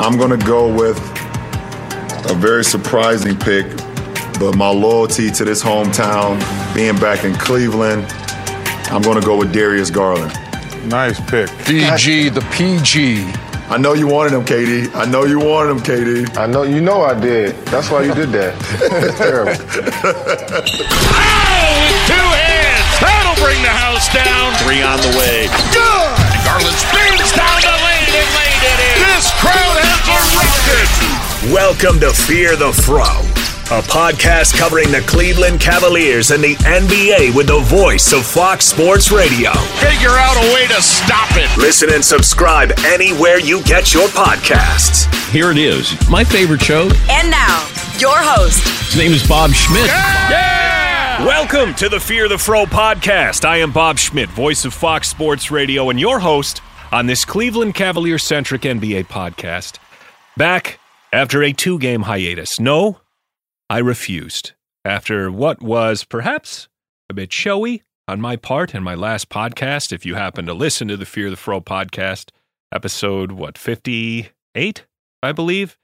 I'm going to go with a very surprising pick, but my loyalty to this hometown, being back in Cleveland, I'm going to go with Darius Garland. Nice pick. DG, the PG. I know you wanted him, KD. I know you wanted him, KD. I know you know I did. That's why you did that. It's terrible. Oh, with two hands. That'll bring the house down. Three on the way. Good. Garland spins down the lane crowd has erupted. Welcome to Fear the Fro, a podcast covering the Cleveland Cavaliers and the NBA with the voice of Fox Sports Radio. Figure out a way to stop it. Listen and subscribe anywhere you get your podcasts. Here it is, my favorite show. And now, your host, His name is Bob Schmidt. Yeah. Welcome to the Fear the Fro podcast. I am Bob Schmidt, voice of Fox Sports Radio, and your host on this Cleveland Cavalier centric NBA podcast. Back after a two game hiatus. No, I refused. After what was perhaps a bit showy on my part in my last podcast, if you happen to listen to the Fear the Fro podcast, episode, what, 58, I believe,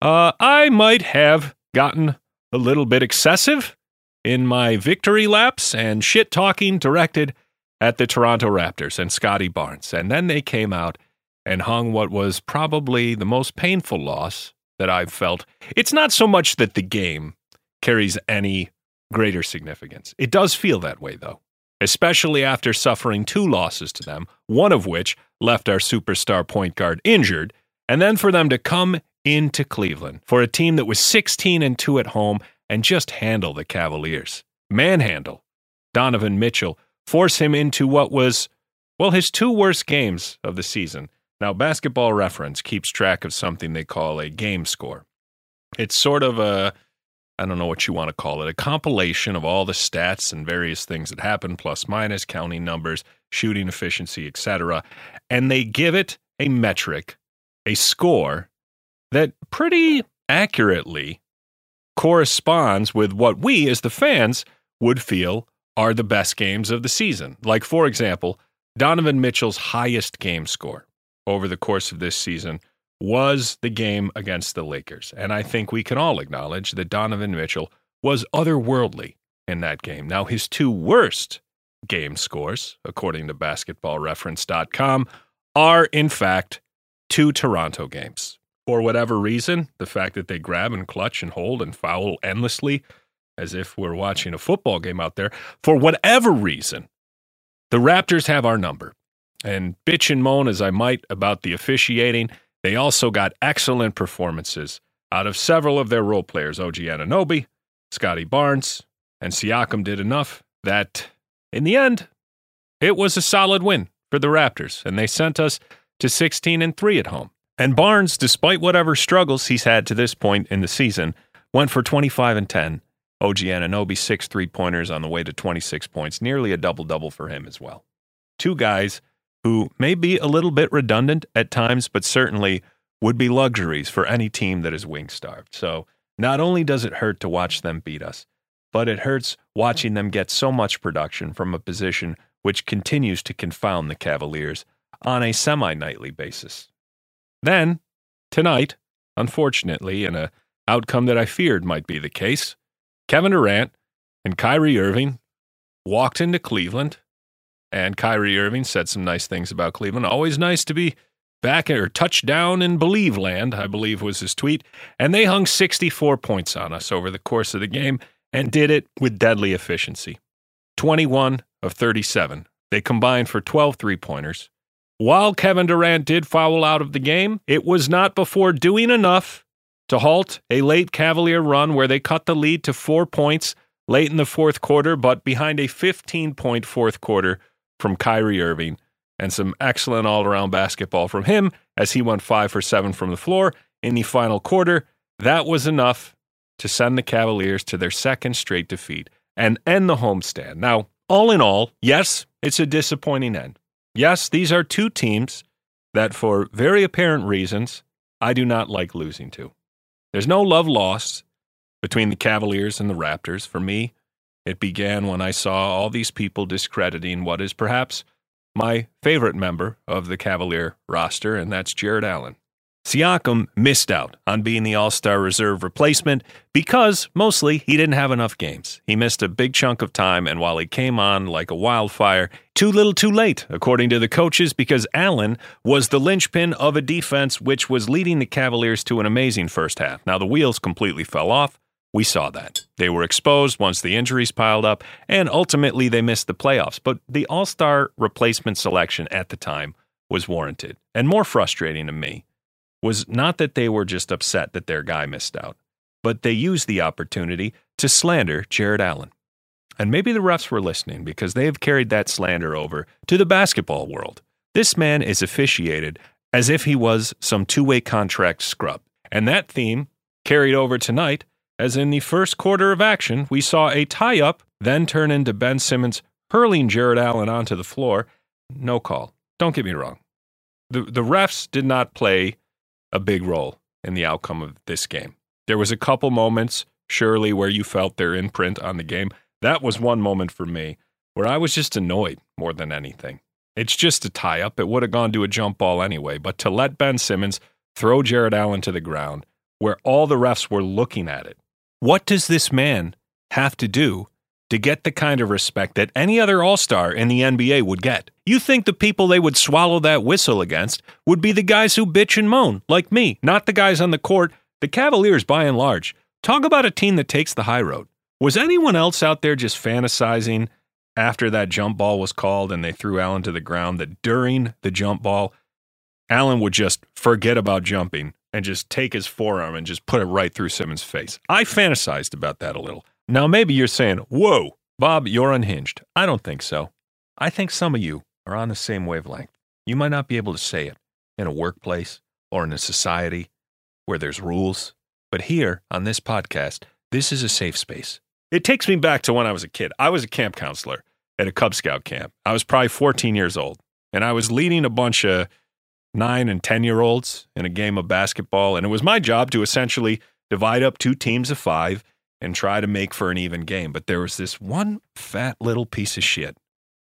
uh, I might have gotten a little bit excessive in my victory laps and shit talking directed at the Toronto Raptors and Scottie Barnes. And then they came out and hung what was probably the most painful loss that I've felt. It's not so much that the game carries any greater significance. It does feel that way, though, especially after suffering two losses to them, one of which left our superstar point guard injured, and then for them to come into Cleveland for a team that was 16 and 2 at home and just handle the Cavaliers. Manhandle Donovan Mitchell, force him into what was, well, his two worst games of the season. Now, basketball reference keeps track of something they call a game score. It's sort of a, I don't know what you want to call it, a compilation of all the stats and various things that happen, plus minus, counting numbers, shooting efficiency, etc. And they give it a metric, a score that pretty accurately corresponds with what we as the fans would feel are the best games of the season. Like, for example, Donovan Mitchell's highest game score over the course of this season was the game against the Lakers. And I think we can all acknowledge that Donovan Mitchell was otherworldly in that game. Now, his two worst game scores, according to basketballreference.com, are in fact two Toronto games. For whatever reason, the fact that they grab and clutch and hold and foul endlessly as if we're watching a football game out there, for whatever reason, the Raptors have our number. And bitch and moan as I might about the officiating, they also got excellent performances out of several of their role players. OG Anunoby, Scottie Barnes, and Siakam did enough that, in the end, it was a solid win for the Raptors, and they sent us to 16 and 3 at home. And Barnes, despite whatever struggles he's had to this point in the season, went for 25 and 10. OG Anunoby, six three pointers on the way to 26 points, nearly a double double for him as well. Two guys who may be a little bit redundant at times, but certainly would be luxuries for any team that is wing starved. So not only does it hurt to watch them beat us, but it hurts watching them get so much production from a position which continues to confound the Cavaliers on a semi nightly basis. Then, tonight, unfortunately, in a outcome that I feared might be the case, Kevin Durant and Kyrie Irving walked into Cleveland, and Kyrie Irving said some nice things about Cleveland. Always nice to be back or touchdown in Believe land, I believe was his tweet. And they hung 64 points on us over the course of the game and did it with deadly efficiency 21 of 37. They combined for 12 three pointers. While Kevin Durant did foul out of the game, it was not before doing enough to halt a late Cavalier run where they cut the lead to four points late in the fourth quarter, but behind a 15 point fourth quarter from Kyrie Irving and some excellent all around basketball from him as he went five for seven from the floor in the final quarter. That was enough to send the Cavaliers to their second straight defeat and end the homestand. Now, all in all, yes, it's a disappointing end. Yes, these are two teams that, for very apparent reasons, I do not like losing to. There's no love lost between the Cavaliers and the Raptors. For me, it began when I saw all these people discrediting what is perhaps my favorite member of the Cavalier roster, and that's Jarrett Allen. Siakam missed out on being the All Star reserve replacement because mostly he didn't have enough games. He missed a big chunk of time, and while he came on like a wildfire, too little too late, according to the coaches, because Allen was the linchpin of a defense which was leading the Cavaliers to an amazing first half. Now, the wheels completely fell off. We saw that. They were exposed once the injuries piled up, and ultimately they missed the playoffs. But the All Star replacement selection at the time was warranted. And more frustrating to me was not that they were just upset that their guy missed out, but they used the opportunity to slander Jarrett Allen. And maybe the refs were listening because they have carried that slander over to the basketball world. This man is officiated as if he was some two way contract scrub. And that theme carried over tonight, as in the first quarter of action, we saw a tie up then turn into Ben Simmons hurling Jarrett Allen onto the floor. No call. Don't get me wrong. The, the refs did not play a big role in the outcome of this game. There was a couple moments, surely, where you felt their imprint on the game. That was one moment for me where I was just annoyed more than anything. It's just a tie up. It would have gone to a jump ball anyway, but to let Ben Simmons throw Jarrett Allen to the ground where all the refs were looking at it. What does this man have to do to get the kind of respect that any other All Star in the NBA would get. You think the people they would swallow that whistle against would be the guys who bitch and moan, like me, not the guys on the court. The Cavaliers, by and large, talk about a team that takes the high road. Was anyone else out there just fantasizing after that jump ball was called and they threw Allen to the ground that during the jump ball, Allen would just forget about jumping and just take his forearm and just put it right through Simmons' face? I fantasized about that a little. Now, maybe you're saying, whoa, Bob, you're unhinged. I don't think so. I think some of you are on the same wavelength. You might not be able to say it in a workplace or in a society where there's rules, but here on this podcast, this is a safe space. It takes me back to when I was a kid. I was a camp counselor at a Cub Scout camp. I was probably 14 years old, and I was leading a bunch of nine and 10 year olds in a game of basketball. And it was my job to essentially divide up two teams of five and try to make for an even game. But there was this one fat little piece of shit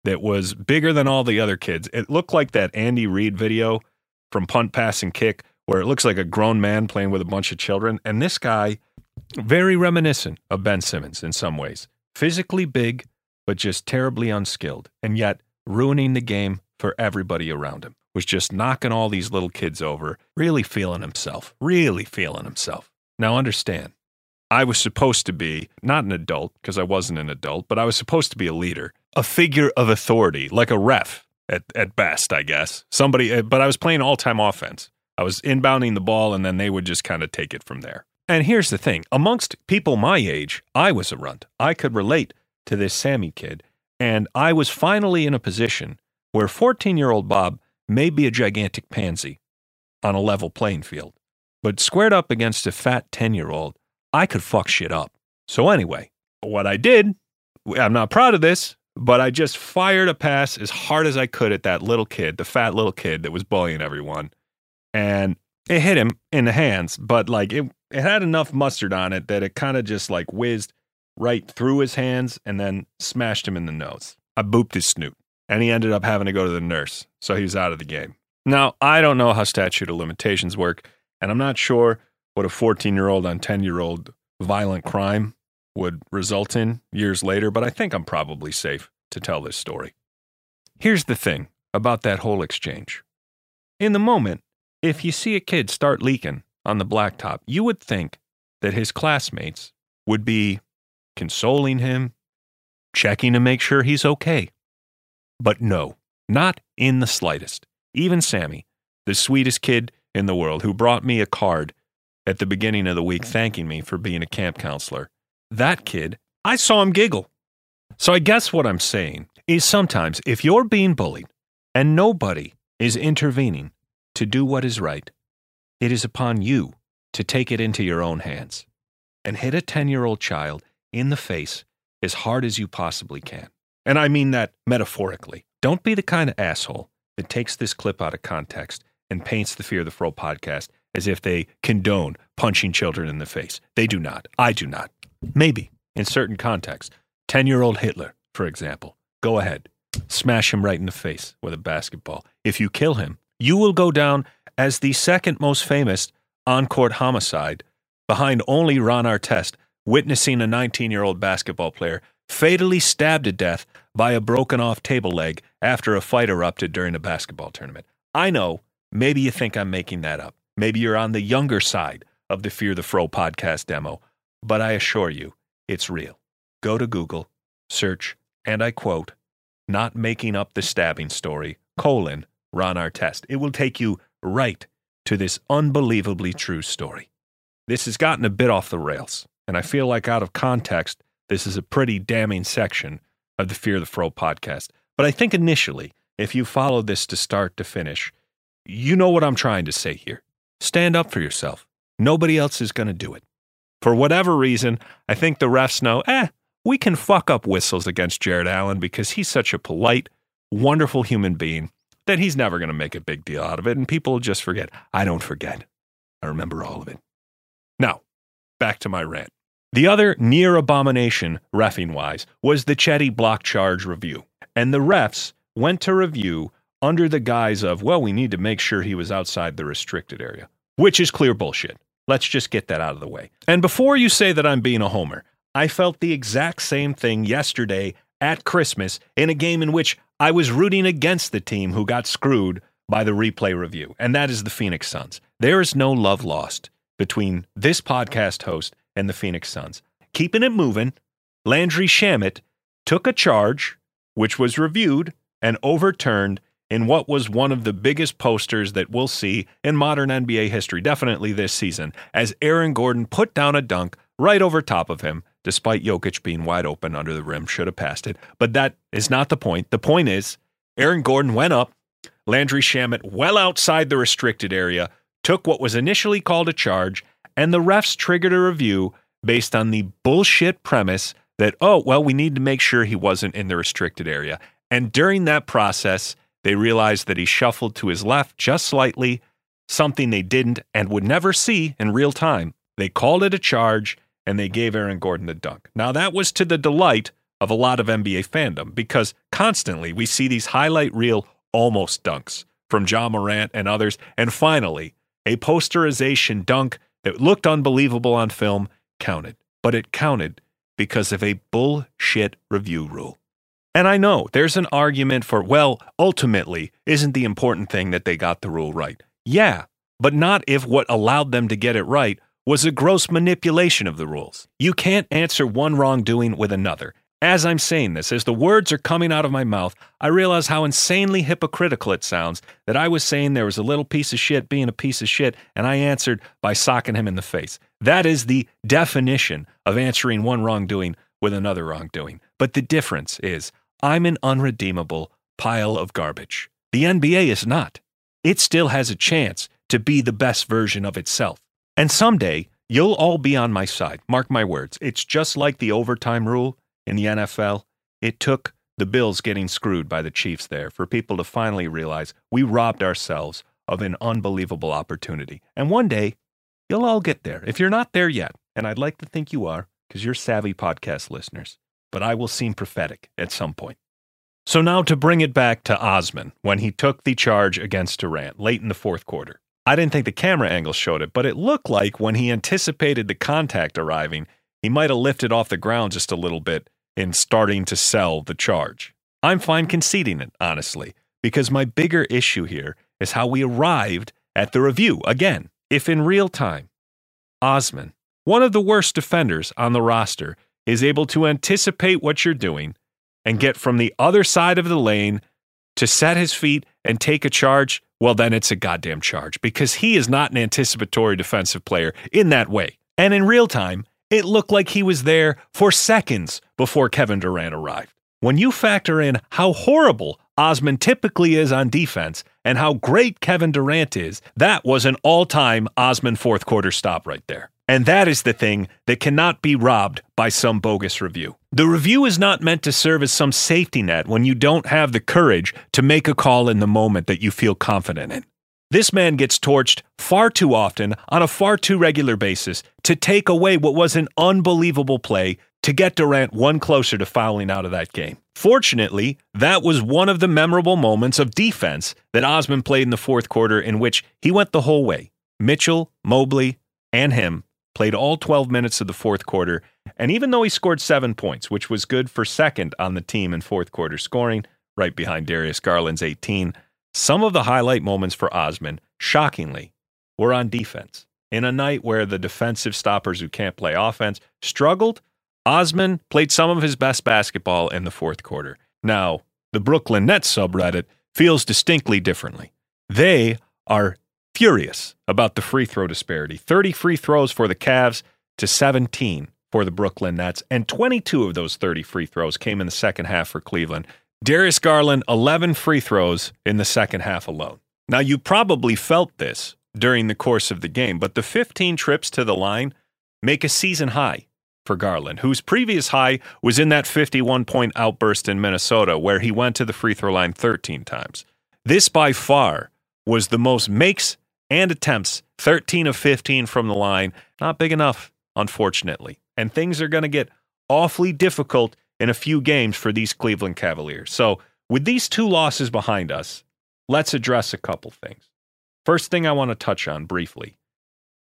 that was bigger than all the other kids. It looked like that Andy Reid video from Punt, Pass, and Kick, where it looks like a grown man playing with a bunch of children. And this guy, very reminiscent of Ben Simmons in some ways, physically big, but just terribly unskilled, and yet ruining the game for everybody around him. Was just knocking all these little kids over, really feeling himself, really feeling himself. Now, understand, I was supposed to be not an adult because I wasn't an adult, but I was supposed to be a leader, a figure of authority, like a ref at, at best, I guess. Somebody, uh, but I was playing all time offense. I was inbounding the ball and then they would just kind of take it from there. And here's the thing amongst people my age, I was a runt. I could relate to this Sammy kid. And I was finally in a position where 14 year old Bob may be a gigantic pansy on a level playing field, but squared up against a fat 10 year old, I could fuck shit up. So, anyway, what I did, I'm not proud of this, but I just fired a pass as hard as I could at that little kid, the fat little kid that was bullying everyone. And it hit him in the hands, but like it, it had enough mustard on it that it kind of just like whizzed right through his hands and then smashed him in the nose. I booped his snoot and he ended up having to go to the nurse. So he was out of the game. Now, I don't know how statute of limitations work, and I'm not sure what a 14 year old on 10 year old violent crime would result in years later, but I think I'm probably safe to tell this story. Here's the thing about that whole exchange. In the moment, if you see a kid start leaking on the blacktop, you would think that his classmates would be consoling him, checking to make sure he's okay. But no, not in the slightest. Even Sammy, the sweetest kid in the world, who brought me a card at the beginning of the week thanking me for being a camp counselor. That kid, I saw him giggle. So I guess what I'm saying is sometimes if you're being bullied and nobody is intervening to do what is right, it is upon you to take it into your own hands and hit a 10 year old child in the face as hard as you possibly can. And I mean that metaphorically. Don't be the kind of asshole that takes this clip out of context and paints the Fear the Fro podcast as if they condone punching children in the face. They do not. I do not. Maybe in certain contexts. 10 year old Hitler, for example. Go ahead. Smash him right in the face with a basketball. If you kill him, you will go down as the second most famous on court homicide, behind only Ron Artest, witnessing a 19 year old basketball player fatally stabbed to death by a broken off table leg after a fight erupted during a basketball tournament. I know, maybe you think I'm making that up. Maybe you're on the younger side of the Fear the Fro podcast demo, but I assure you, it's real. Go to Google, search, and I quote, not making up the stabbing story, colon, Ron Artest. It will take you right to this unbelievably true story. This has gotten a bit off the rails, and I feel like out of context, this is a pretty damning section of the Fear the Fro podcast. But I think initially, if you follow this to start to finish, you know what I'm trying to say here. Stand up for yourself. Nobody else is going to do it. For whatever reason, I think the refs know, eh, we can fuck up whistles against Jarrett Allen because he's such a polite, wonderful human being that he's never going to make a big deal out of it. And people just forget. I don't forget. I remember all of it. Now, back to my rant. The other near abomination, refing wise, was the Chetty block charge review. And the refs went to review under the guise of, well, we need to make sure he was outside the restricted area, which is clear bullshit. Let's just get that out of the way. And before you say that I'm being a homer, I felt the exact same thing yesterday at Christmas in a game in which I was rooting against the team who got screwed by the replay review, and that is the Phoenix Suns. There is no love lost between this podcast host and the Phoenix Suns. Keeping it moving, Landry Shamet took a charge, which was reviewed and overturned in what was one of the biggest posters that we'll see in modern NBA history, definitely this season, as Aaron Gordon put down a dunk right over top of him, despite Jokic being wide open under the rim, should have passed it. But that is not the point. The point is, Aaron Gordon went up, Landry Shamet well outside the restricted area, took what was initially called a charge, and the refs triggered a review based on the bullshit premise that, oh, well, we need to make sure he wasn't in the restricted area. And during that process, they realized that he shuffled to his left just slightly, something they didn't and would never see in real time. They called it a charge and they gave Aaron Gordon the dunk. Now, that was to the delight of a lot of NBA fandom because constantly we see these highlight reel almost dunks from Ja Morant and others. And finally, a posterization dunk that looked unbelievable on film counted, but it counted because of a bullshit review rule. And I know there's an argument for, well, ultimately, isn't the important thing that they got the rule right? Yeah, but not if what allowed them to get it right was a gross manipulation of the rules. You can't answer one wrongdoing with another. As I'm saying this, as the words are coming out of my mouth, I realize how insanely hypocritical it sounds that I was saying there was a little piece of shit being a piece of shit, and I answered by socking him in the face. That is the definition of answering one wrongdoing with another wrongdoing. But the difference is I'm an unredeemable pile of garbage. The NBA is not. It still has a chance to be the best version of itself. And someday, you'll all be on my side. Mark my words. It's just like the overtime rule in the NFL. It took the Bills getting screwed by the Chiefs there for people to finally realize we robbed ourselves of an unbelievable opportunity. And one day, you'll all get there. If you're not there yet, and I'd like to think you are, because you're savvy podcast listeners, but I will seem prophetic at some point. So now to bring it back to Osman when he took the charge against Durant late in the fourth quarter. I didn't think the camera angle showed it, but it looked like when he anticipated the contact arriving, he might have lifted off the ground just a little bit in starting to sell the charge. I'm fine conceding it, honestly, because my bigger issue here is how we arrived at the review. Again, if in real time, Osman, one of the worst defenders on the roster, is able to anticipate what you're doing and get from the other side of the lane to set his feet and take a charge, well, then it's a goddamn charge because he is not an anticipatory defensive player in that way. And in real time, it looked like he was there for seconds before Kevin Durant arrived. When you factor in how horrible Osman typically is on defense and how great Kevin Durant is, that was an all time Osman fourth quarter stop right there. And that is the thing that cannot be robbed by some bogus review. The review is not meant to serve as some safety net when you don't have the courage to make a call in the moment that you feel confident in. This man gets torched far too often on a far too regular basis to take away what was an unbelievable play to get Durant one closer to fouling out of that game. Fortunately, that was one of the memorable moments of defense that Osman played in the fourth quarter in which he went the whole way. Mitchell, Mobley, and him played all 12 minutes of the fourth quarter. And even though he scored seven points, which was good for second on the team in fourth quarter scoring, right behind Darius Garland's 18, some of the highlight moments for Osman, shockingly, were on defense. In a night where the defensive stoppers who can't play offense struggled, Osman played some of his best basketball in the fourth quarter. Now, the Brooklyn Nets subreddit feels distinctly differently. They are furious about the free throw disparity 30 free throws for the Cavs to 17 for the Brooklyn Nets, and 22 of those 30 free throws came in the second half for Cleveland. Darius Garland, 11 free throws in the second half alone. Now, you probably felt this during the course of the game, but the 15 trips to the line make a season high for Garland, whose previous high was in that 51 point outburst in Minnesota, where he went to the free throw line 13 times. This by far was the most makes and attempts 13 of 15 from the line. Not big enough, unfortunately. And things are going to get awfully difficult in a few games for these Cleveland Cavaliers. So, with these two losses behind us, let's address a couple things. First thing I want to touch on briefly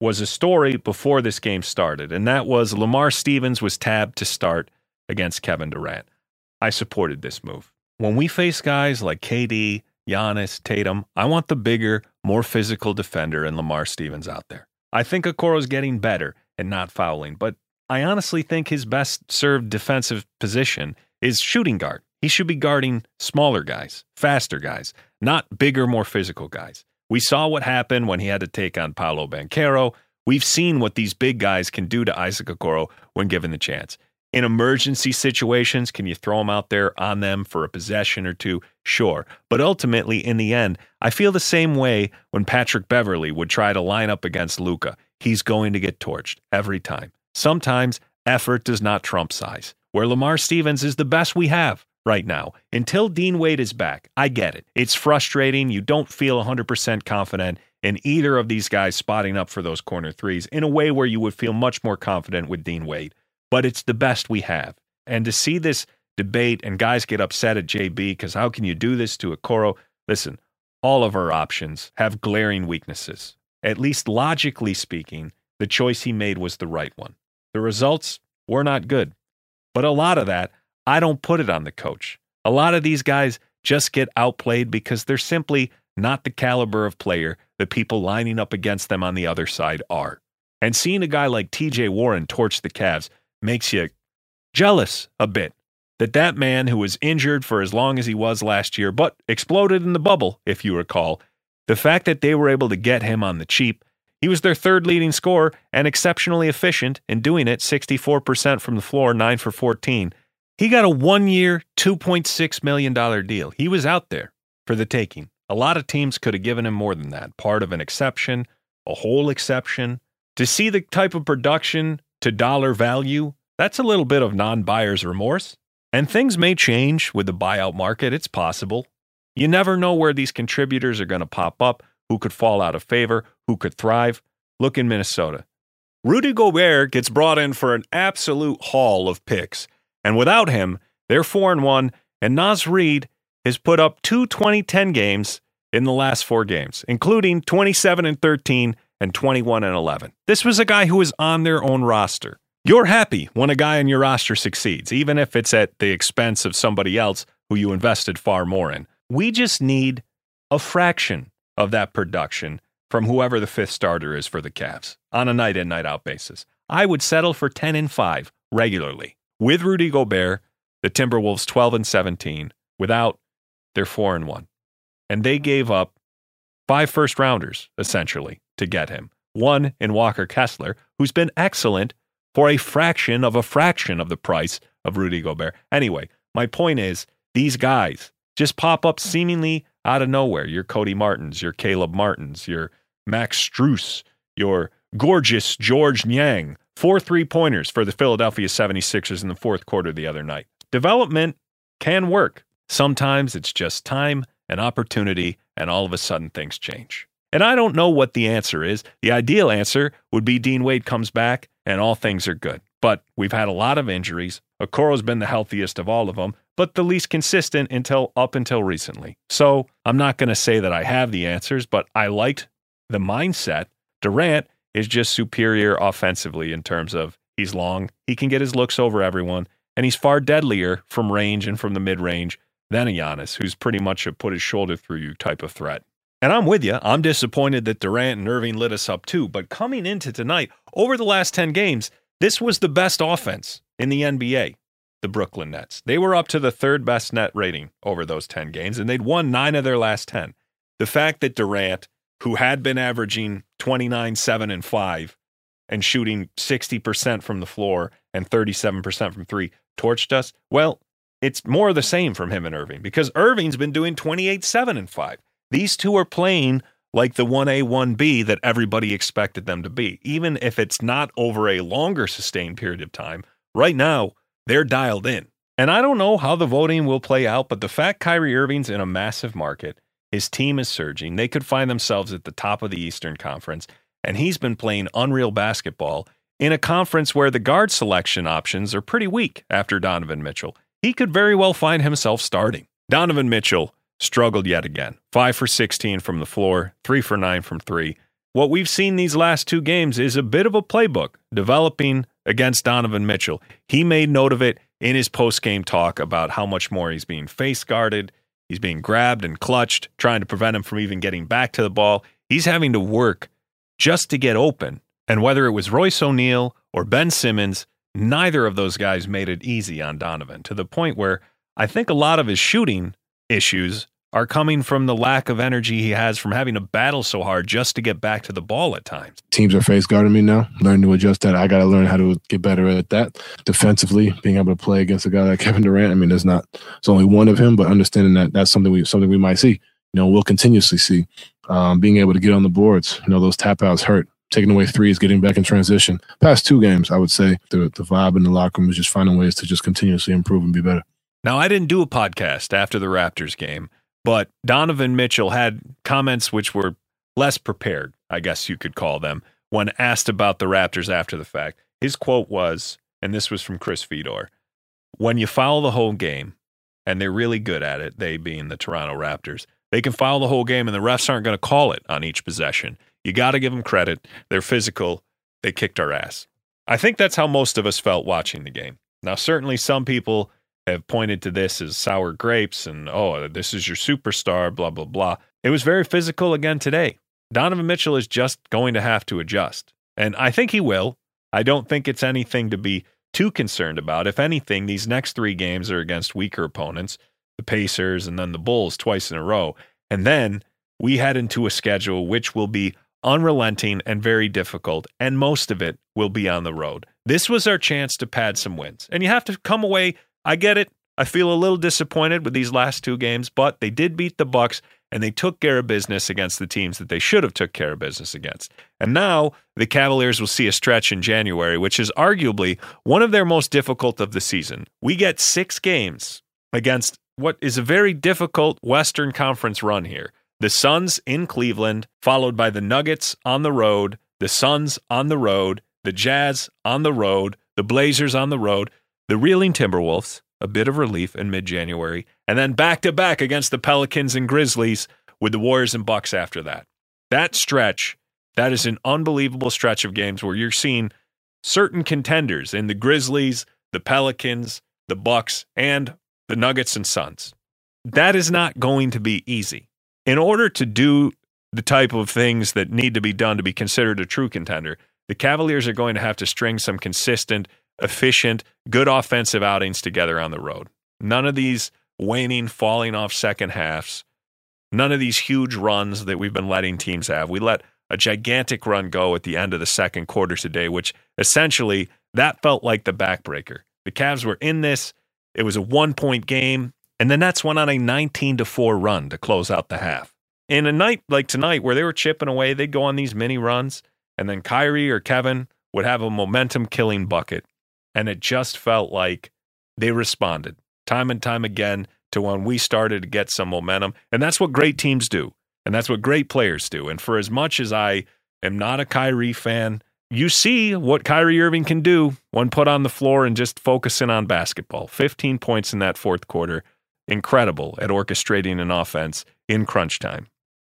was a story before this game started, and that was Lamar Stevens was tabbed to start against Kevin Durant. I supported this move. When we face guys like KD, Giannis, Tatum, I want the bigger, more physical defender and Lamar Stevens out there. I think Okoro's getting better and not fouling, but I honestly think his best served defensive position is shooting guard. He should be guarding smaller guys, faster guys, not bigger, more physical guys. We saw what happened when he had to take on Paolo Banchero. We've seen what these big guys can do to Isaac Okoro when given the chance. In emergency situations, can you throw them out there on them for a possession or two? Sure. But ultimately, in the end, I feel the same way when Patrick Beverley would try to line up against Luka. He's going to get torched every time. Sometimes effort does not trump size. Where Lamar Stevens is the best we have right now. Until Dean Wade is back, I get it. It's frustrating. You don't feel 100% confident in either of these guys spotting up for those corner threes in a way where you would feel much more confident with Dean Wade but it's the best we have. And to see this debate and guys get upset at JB because how can you do this to a Okoro? Listen, all of our options have glaring weaknesses. At least logically speaking, the choice he made was the right one. The results were not good. But a lot of that, I don't put it on the coach. A lot of these guys just get outplayed because they're simply not the caliber of player the people lining up against them on the other side are. And seeing a guy like TJ Warren torch the Cavs makes you jealous a bit that that man who was injured for as long as he was last year, but exploded in the bubble, if you recall, the fact that they were able to get him on the cheap, he was their third leading scorer and exceptionally efficient in doing it 64% from the floor, 9 for 14. He got a one year, $2.6 million deal. He was out there for the taking. A lot of teams could have given him more than that. Part of an exception, a whole exception. To see the type of production to dollar value, that's a little bit of non buyer's remorse. And things may change with the buyout market. It's possible. You never know where these contributors are going to pop up, who could fall out of favor, who could thrive. Look in Minnesota. Rudy Gobert gets brought in for an absolute haul of picks. And without him, they're 4 and 1, and Naz Reid has put up two 2010 games in the last four games, including 27 and 13 and 21 and 11. This was a guy who was on their own roster. You're happy when a guy on your roster succeeds, even if it's at the expense of somebody else who you invested far more in. We just need a fraction of that production from whoever the fifth starter is for the Cavs on a night in, night out basis. I would settle for 10 and 5 regularly. With Rudy Gobert, the Timberwolves 12 and 17. Without, they're 4 and 1. And they gave up five first rounders, essentially, to get him. One in Walker Kessler, who's been excellent for a fraction of a fraction of the price of Rudy Gobert. Anyway, my point is these guys just pop up seemingly out of nowhere. Your Cody Martins, your Caleb Martins, your Max Strus, your gorgeous Georges Niang. Four three pointers for the Philadelphia 76ers in the fourth quarter the other night. Development can work. Sometimes it's just time and opportunity, and all of a sudden things change. And I don't know what the answer is. The ideal answer would be Dean Wade comes back and all things are good. But we've had a lot of injuries. Okoro's been the healthiest of all of them, but the least consistent until up until recently. So I'm not going to say that I have the answers, but I liked the mindset. Durant is just superior offensively in terms of he's long, he can get his looks over everyone, and he's far deadlier from range and from the mid range than a Giannis, who's pretty much a put his shoulder through you type of threat. And I'm with you. I'm disappointed that Durant and Irving lit us up too. But coming into tonight, over the last 10 games, this was the best offense in the NBA, the Brooklyn Nets. They were up to the third best net rating over those 10 games, and they'd won nine of their last 10. The fact that Durant, who had been averaging 29, 7, and 5, and shooting 60% from the floor and 37% from three, torched us, well, it's more of the same from him and Irving because Irving's been doing 28, 7, and 5. These two are playing like the 1A, 1B that everybody expected them to be. Even if it's not over a longer sustained period of time, right now, they're dialed in. And I don't know how the voting will play out, but the fact Kyrie Irving's in a massive market, his team is surging, they could find themselves at the top of the Eastern Conference, and he's been playing unreal basketball in a conference where the guard selection options are pretty weak after Donovan Mitchell. He could very well find himself starting. Donovan Mitchell struggled yet again. Five for 16 from the floor, three for nine from three. What we've seen these last two games is a bit of a playbook developing against Donovan Mitchell. He made note of it in his post game talk about how much more he's being face guarded. He's being grabbed and clutched, trying to prevent him from even getting back to the ball. He's having to work just to get open. And whether it was Royce O'Neale or Ben Simmons, neither of those guys made it easy on Donovan to the point where I think a lot of his shooting issues are coming from the lack of energy he has from having to battle so hard just to get back to the ball at times. Teams are face guarding me now. Learn to adjust that. I got to learn how to get better at that. Defensively, being able to play against a guy like Kevin Durant. I mean, there's not, it's only one of him, but understanding that that's something we something we might see. You know, we'll continuously see. Um, being able to get on the boards. You know, those tap outs hurt. Taking away threes, getting back in transition. Past two games, I would say the the vibe in the locker room is just finding ways to just continuously improve and be better. Now, I didn't do a podcast after the Raptors game, but Donovan Mitchell had comments which were less prepared, I guess you could call them, when asked about the Raptors after the fact. His quote was, and this was from Chris Fedor when you foul the whole game, and they're really good at it, they being the Toronto Raptors, they can foul the whole game, and the refs aren't going to call it on each possession. You got to give them credit. They're physical. They kicked our ass. I think that's how most of us felt watching the game. Now, certainly some people have pointed to this as sour grapes and, oh, this is your superstar, blah, blah, blah. It was very physical again today. Donovan Mitchell is just going to have to adjust. And I think he will. I don't think it's anything to be too concerned about. If anything, these next three games are against weaker opponents, the Pacers and then the Bulls twice in a row. And then we head into a schedule which will be unrelenting and very difficult, and most of it will be on the road. This was our chance to pad some wins. And you have to come away I get it. I feel a little disappointed with these last two games, but they did beat the Bucks and they took care of business against the teams that they should have took care of business against. And now the Cavaliers will see a stretch in January, which is arguably one of their most difficult of the season. We get 6 games against what is a very difficult Western Conference run here. The Suns in Cleveland, followed by the Nuggets on the road, the Suns on the road, the Jazz on the road, the Blazers on the road the reeling Timberwolves, a bit of relief in mid January, and then back to back against the Pelicans and Grizzlies with the Warriors and Bucks after that. That stretch, that is an unbelievable stretch of games where you're seeing certain contenders in the Grizzlies, the Pelicans, the Bucks, and the Nuggets and Suns. That is not going to be easy. In order to do the type of things that need to be done to be considered a true contender, the Cavaliers are going to have to string some consistent efficient, good offensive outings together on the road. None of these waning, falling off second halves. None of these huge runs that we've been letting teams have. We let a gigantic run go at the end of the second quarter today, which essentially that felt like the backbreaker. The Cavs were in this. It was a one point game, and the Nets went on a 19 to 4 run to close out the half. In a night like tonight where they were chipping away, they'd go on these mini runs, and then Kyrie or Kevin would have a momentum killing bucket and it just felt like they responded time and time again to when we started to get some momentum. And that's what great teams do. And that's what great players do. And for as much as I am not a Kyrie fan, you see what Kyrie Irving can do when put on the floor and just focusing on basketball. 15 points in that fourth quarter. Incredible at orchestrating an offense in crunch time.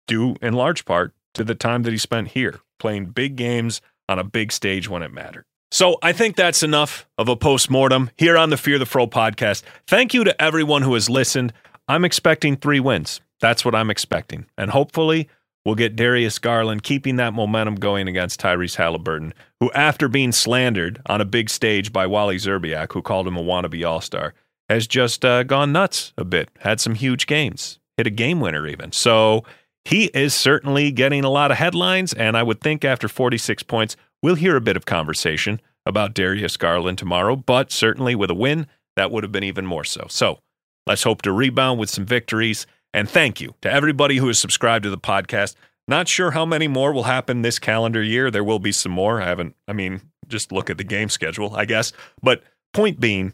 Due in large part to the time that he spent here, playing big games on a big stage when it mattered. So I think that's enough of a postmortem here on the Fear the Fro podcast. Thank you to everyone who has listened. I'm expecting three wins. That's what I'm expecting. And hopefully we'll get Darius Garland keeping that momentum going against Tyrese Halliburton, who, after being slandered on a big stage by Wally Szczerbiak, who called him a wannabe all star, has just uh, gone nuts a bit, had some huge games, hit a game winner even. So he is certainly getting a lot of headlines. And I would think after 46 points, we'll hear a bit of conversation about Darius Garland tomorrow, but certainly with a win, that would have been even more so. So let's hope to rebound with some victories. And thank you to everybody who has subscribed to the podcast. Not sure how many more will happen this calendar year. There will be some more. I haven't, I mean, just look at the game schedule, I guess. But point being,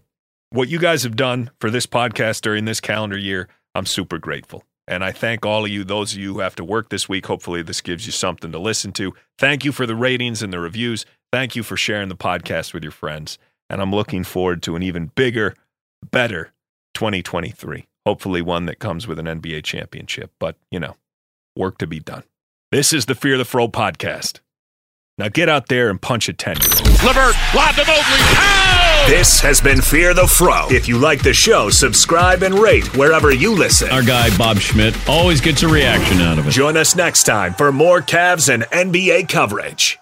what you guys have done for this podcast during this calendar year, I'm super grateful. And I thank all of you, those of you who have to work this week. Hopefully, this gives you something to listen to. Thank you for the ratings and the reviews. Thank you for sharing the podcast with your friends. And I'm looking forward to an even bigger, better 2023. Hopefully, one that comes with an NBA championship. But, you know, work to be done. This is the Fear the Fro podcast. Now get out there and punch a 10 Levert, lob to Mobley. Pow! This has been Fear the Fro. If you like the show, subscribe and rate wherever you listen. Our guy, Bob Schmidt, always gets a reaction out of it. Join us next time for more Cavs and NBA coverage.